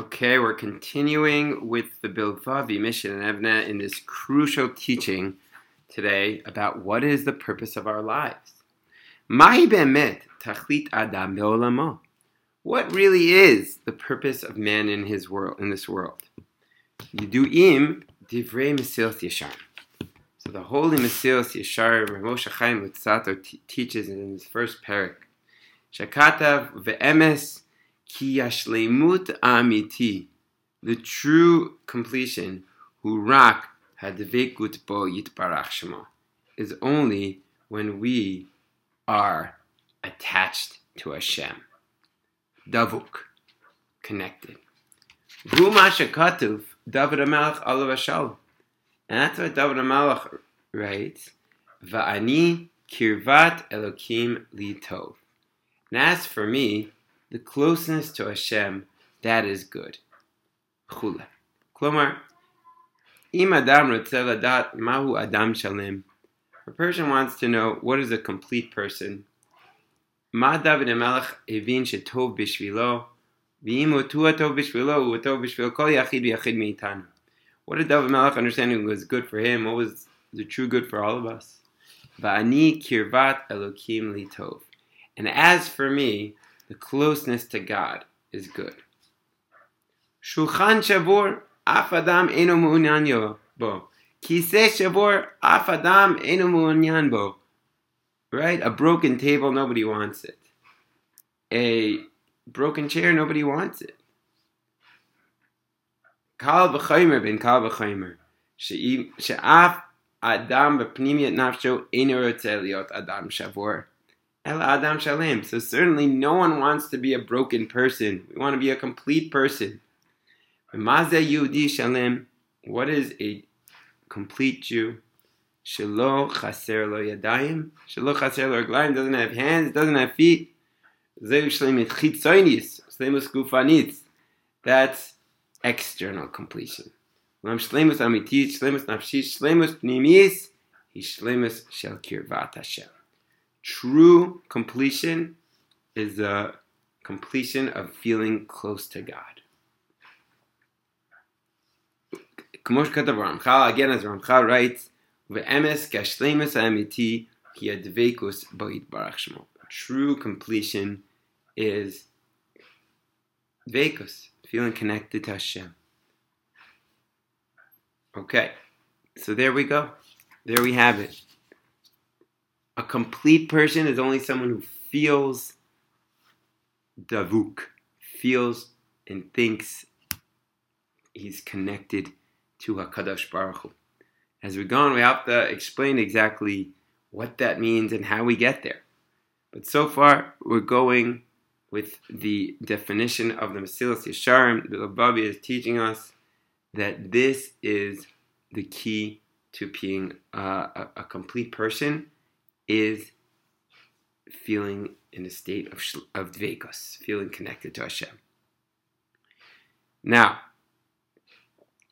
Okay, we're continuing with the Bilvavi Mishkan Evneh in this crucial teaching today about what is the purpose of our lives. Mahi be'emet tachlit adam be'olamo. What really is the purpose of man in his world, in this world? Yiduim divrei Mesilas Yeshar. So the holy Mesilas Yeshar, Moshe Chaim Luzzatto teaches in his first parak, Shakatav ve'emes ki yashlemut amiti, the true completion, hu rak hadvekut bo yitbarach shema, is only when we are attached to Hashem. Davuk, connected. Hu mashakatuv David Hamelech alav Shalom. And that's what David Hamelech writes, Va'ani kirvat Elokim li tov. And as for me, the closeness to Hashem, that is good. Chula. Klomar, im adam ladat mahu adam shalem. A person wants to know what is a complete person. Ma David Hamelech evin shetov bishvilo, v'im utu atov bishvilo, utov bishvilo kol yachid v'yachid meitanu. What did David Melech understanding was good for him? What was the true good for all of us? Va'ani kirvat Elokim li tov. And as for me, the closeness to God is good. Shulchan shavur af adam eno mu'unyan bo. Kiseh shavur af adam eno mu'unyan bo. Right? A broken table, nobody wants it. A broken chair, nobody wants it. Kal v'chaymer ben kal v'chaymer. She'af adam b'pnimiyat nafsho eno rotze liot adam shavur. El Adam Shalem. So certainly no one wants to be a broken person. We want to be a complete person. Maze Yehudi Shalem. What is a complete Jew? Shelo chaser lo yadayim. Shelo chaser lo raglayim. Doesn't have hands. Doesn't have feet. Zeu shlemit chitzoinis. Shlemus gufanitz. That's external completion. Lam shlemus amitit. Shlemus nafshit. Shlemus pnimis. He shlemus shel kirvat Hashem. True completion is the completion of feeling close to God. Again as Ramchal writes. True completion is dvekus, feeling connected to Hashem. Okay, so there we go. There we have it. A complete person is only someone who feels davuk, feels and thinks he's connected to Hakadosh Baruch Hu. As we go on, we have to explain exactly what that means and how we get there. But so far, we're going with the definition of the Mesilas Yesharim. The Bilvavi is teaching us that this is the key to being a, a complete person is feeling in a state of, of dvekos, feeling connected to Hashem. Now,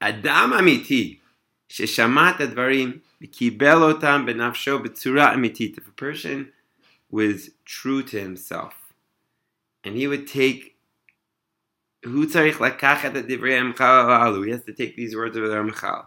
Adam Amiti, Sheshamat Advarim, Kibel Benafsho B'tzura Amiti. If a person was true to himself, and he would take Hu Tzarich Lakachat Adivrei Amchal Alalu, he has to take these words of the Ramchal.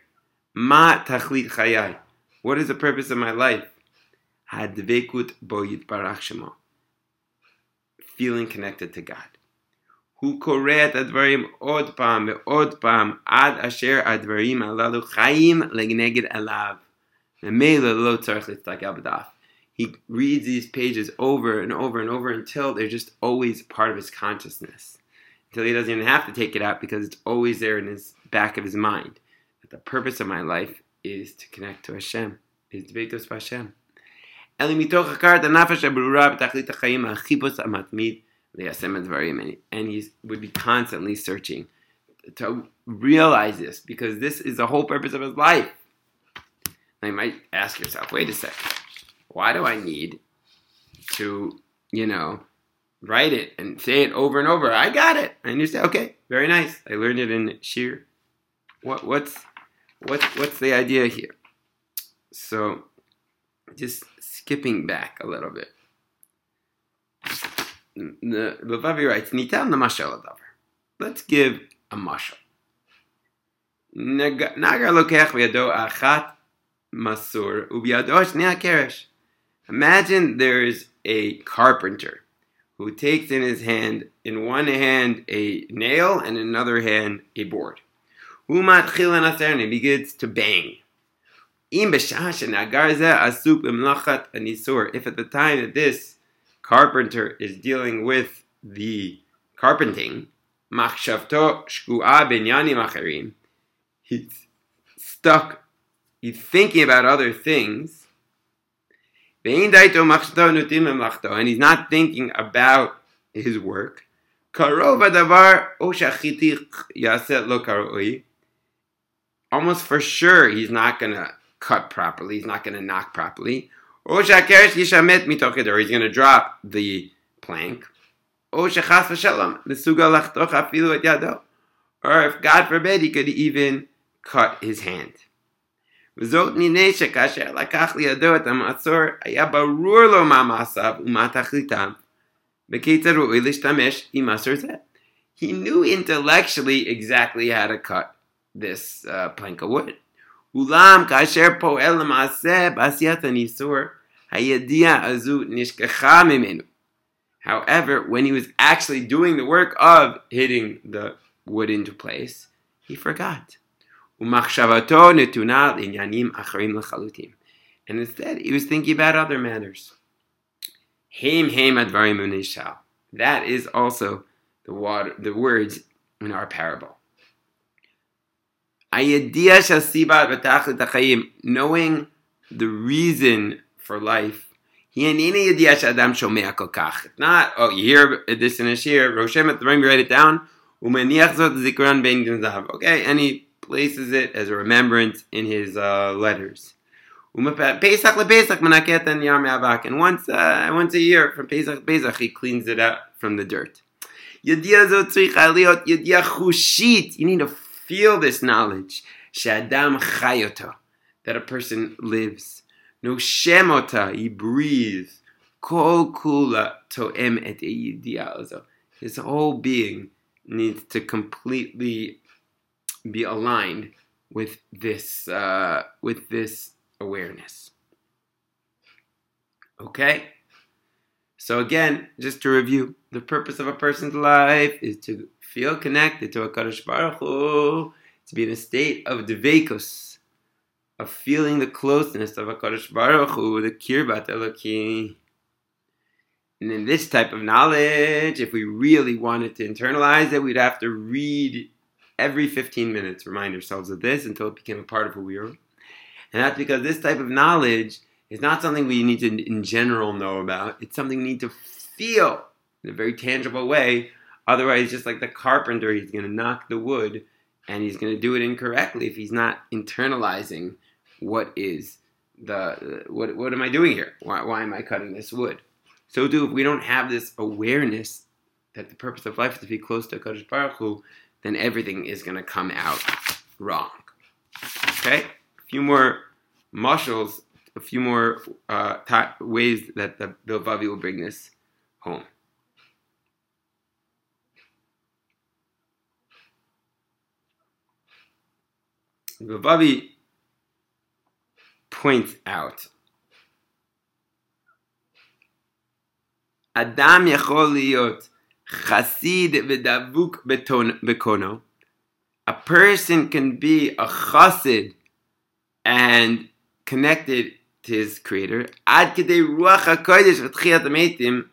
Ma tachlit chayai. What is the purpose of my life? Hadvekut bo yitbarach shemo. Feeling connected to God. Hu koret advarim od pam ve'od pam ad asher advarim alalu chayim legneged alav. lo tzarich He reads these pages over and over and over until they're just always part of his consciousness. Until he doesn't even have to take it out because it's always there in his back of his mind the purpose of my life is to connect to Hashem, is to be close to Hashem. אלא מתוך הכרת הנפש הברורה בתכלית החיים, החיפוש המתמיד ליישם את And he would be constantly searching to realize this, because this is the whole purpose of his life. Now you might ask yourself, wait a second, why do I need to, you know, write it and say it over and over? I got it. I understand. Okay, very nice. I learned it in Shiur. What, what's what's what's the idea here? So just skipping back a little bit. The Bilvavi writes, Nitel namashal Let's give a mashal. Lokech achat masur u'biyado. Imagine there's a carpenter who takes in his hand, in one hand, a nail and in another hand, a board. And begins to bang. If at the time that this carpenter is dealing with the carpenting, he's stuck, he's thinking about other things, and he's not thinking about his work, almost for sure he's not going to cut properly, he's not going to knock properly. Or he's going to drop the plank. Or if God forbid, he could even cut his hand. וזאת מפני שכאשר לקח לידו את המצור, היה ברור לו מה מעשיו ומה תכליתם, וכיצד ראוי להשתמש עם מסור זה. He knew intellectually exactly how to cut this uh, plank of wood. Ulam kasher azu. However, when he was actually doing the work of hitting the wood into place, he forgot. Acharim. And instead, he was thinking about other matters. That is also the water, the words in our parable. Knowing the reason for life. It's Not, oh, you hear this in a shiur, Roshem at the ring, write it down. Okay, and he places it as a remembrance in his uh, letters. And once, uh, once a year, from Pesach Pesach, he cleans it out from the dirt. You need to feel this knowledge. Shadam chayota, that a person lives. No shemota, he breathes. Kol kula toem et His whole being needs to completely be aligned with this uh, with this awareness. Okay. So again, just to review, the purpose of a person's life is to feel connected to a Kadosh Baruch Hu, to be in a state of devekus, of feeling the closeness of a Kadosh Baruch Hu, the kirbat Elokim. And in this type of knowledge, if we really wanted to internalize it, we'd have to read every 15 minutes, remind ourselves of this until it became a part of who we are. And that's because this type of knowledge is not something we need to, in general, know about. It's something we need to feel in a very tangible way Otherwise, just like the carpenter, he's going to knock the wood and he's going to do it incorrectly if he's not internalizing what is the what what am I doing here? Why, why am I cutting this wood? So do if we don't have this awareness that the purpose of life is to be close to Kadosh Baruch Hu, then everything is going to come out wrong. Okay, a few more mushals, a few more uh, t- ways that the Bilvavi will bring this home. Bavavi points out Adam יכול להיות חסיד ודבוק בקונו. A person can be a chassid and connected to his creator. Ad kedei ruach hakodesh v'tchias hametim,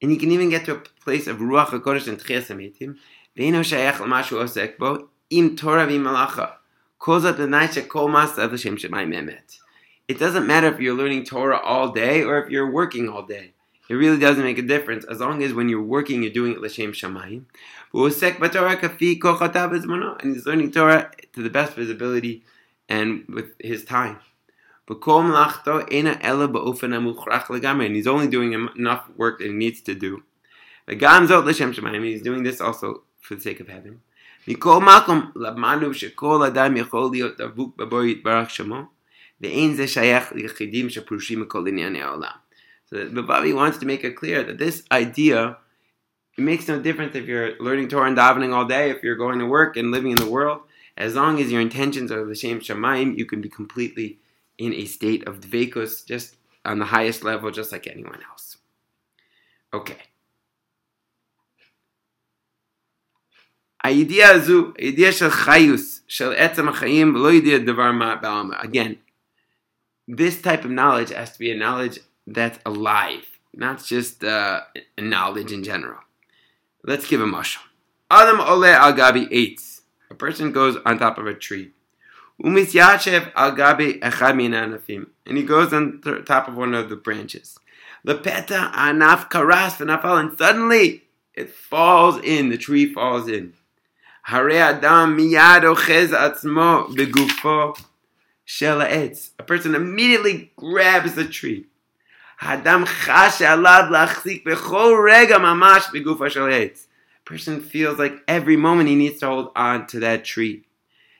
and he can even get to a place of ruach hakodesh and tchias hametim. Ve'ino shayach l'mashu osek bo im Torah v'imalacha. Kol zat b'nai shekol masa l'shem shemayim emet. It doesn't matter if you're learning Torah all day or if you're working all day. It really doesn't make a difference as long as when you're working, you're doing it l'shem shamayim. And he's learning Torah to the best of his ability and with his time. And he's only doing enough work that he needs to do. And he's doing this also for the sake of heaven. So the Bilvavi wants to make it clear that this idea, it makes no difference if you're learning Torah and davening all day, if you're going to work and living in the world, as long as your intentions are the same Shemaim, you can be completely in a state of dvekus, just on the highest level, just like anyone else. Okay. Again, this type of knowledge has to be a knowledge that's alive, not just uh, knowledge in general. Let's give a mashal. Adam ole agabi eats. A person goes on top of a tree. Umisyachev al gabi anafim, and he goes on top of one of the branches. Lepeta anaf karas v'nafal, and suddenly it falls in. The tree falls in. Hare adam miyad ochez atzmo begufo shel. A person immediately grabs the tree. Adam chash alad lachzik b'chol rega mamash begufo shel. Person feels like every moment he needs to hold on to that tree.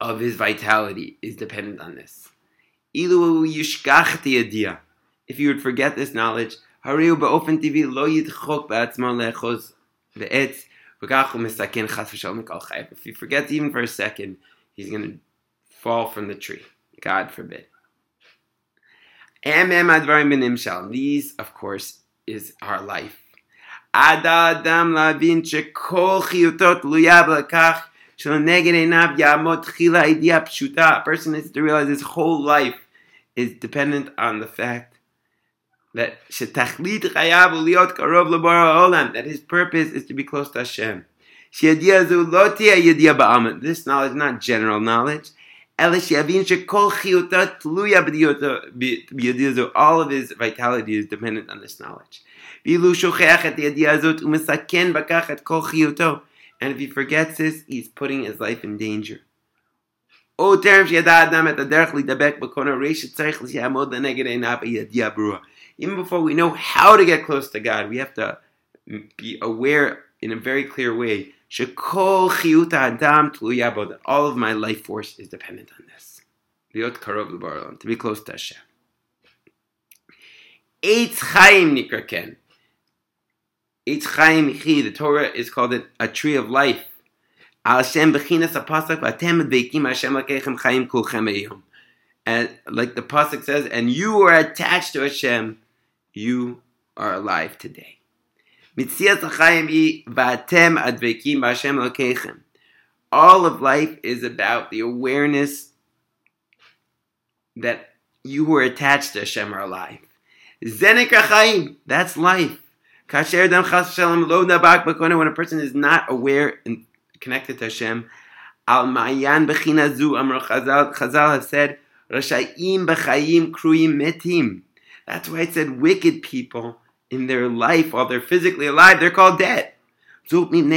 of his vitality is dependent on this. If you would forget this knowledge, if he forgets even for a second, he's going to fall from the tree. God forbid. These, of course, is our life. A person needs to realize his whole life is dependent on the fact that that his purpose is to be close to Hashem. This knowledge is not general knowledge. All of his vitality is dependent on this knowledge. And if he forgets this, he's putting his life in danger. Oh, Even before we know how to get close to God, we have to be aware in a very clear way that all of my life force is dependent on this. To be close to Hashem. Chaim Nikraken. Eitz Chaim the Torah is called it a tree of life. Hashem bechinas apasak v'atem Hashem kulchem eyom. And like the pasuk says, and you are attached to Hashem, you are alive today. All of life is about the awareness that you who are attached to Hashem are alive. Zenek Chaim, that's life. When a person is not aware and connected to Hashem, Al Mayan Bechina Zu Amr Chazal have said, Rashayim Bechayim Kruyim Metim. That's why it said wicked people in their life while they're physically alive, they're called dead. Even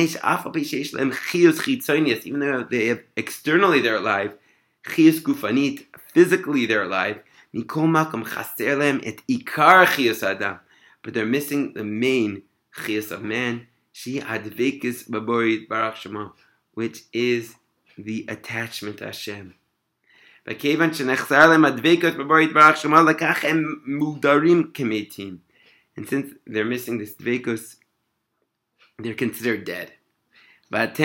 though they have externally they're alive, physically they're alive, but they're missing the main chiyas of man, which is the attachment to Hashem. וכיוון שנחסר להם הדבקות בבורית ברח שמה, לקח הם מוגדרים כמתים. And since they're missing this dvekus, they're considered dead. And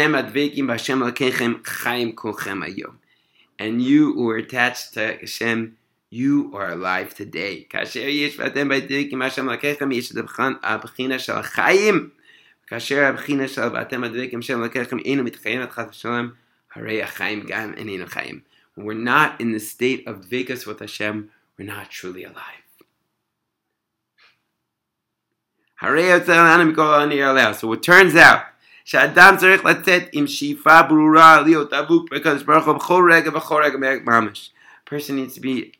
you who are attached to Hashem, you are alive today. כאשר יש ואתם בדבק עם השם לקחם, יש את הבחינה של החיים. כאשר הבחינה של ואתם בדבק עם השם לקחם, אינו מתחיים עד חס ושלום, הרי החיים גם איננו חיים. When we're not in the state of dvekas with Hashem, we're not truly alive. So it turns out שאדם צריך לצאת עם שאיפה ברורה להיות דבוק בקדוש ברוך הוא בכל רגע בכל רגע ממש. Person needs to be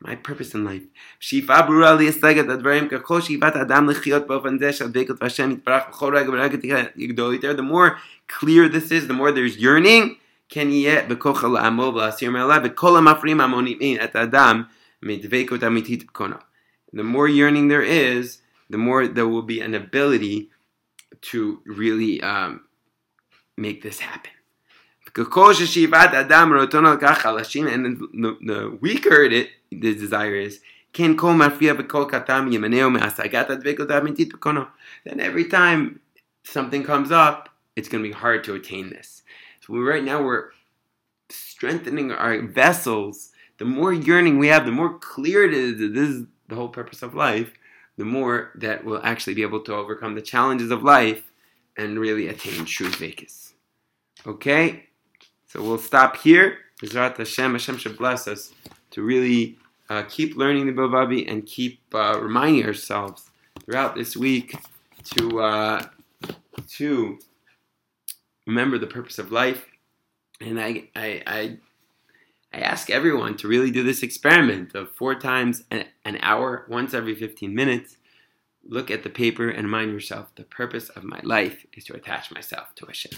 my purpose in life. Shifa brura li advarim kachol shivat adam bofan zeh yitbarach b'chol rega yigdol yiter. The more clear this is, the more there's yearning. Ken v'asir me'ala v'kol ha'mafrim ha'monim et adam amitit b'kona. The more yearning there is, the more there will be an ability to really um, make this happen. And the, the weaker it the desire is, then every time something comes up, it's going to be hard to attain this. So right now we're strengthening our vessels. The more yearning we have, the more clear it is that this is the whole purpose of life the more that we'll actually be able to overcome the challenges of life and really attain true Vekas. Okay? So we'll stop here. Hashem, Hashem should bless us to really uh, keep learning the Bilvavi and keep uh, reminding ourselves throughout this week to uh, to remember the purpose of life. And I, I, I I ask everyone to really do this experiment of four times an, hour, once every 15 minutes. Look at the paper and remind yourself the purpose of my life is to attach myself to Hashem.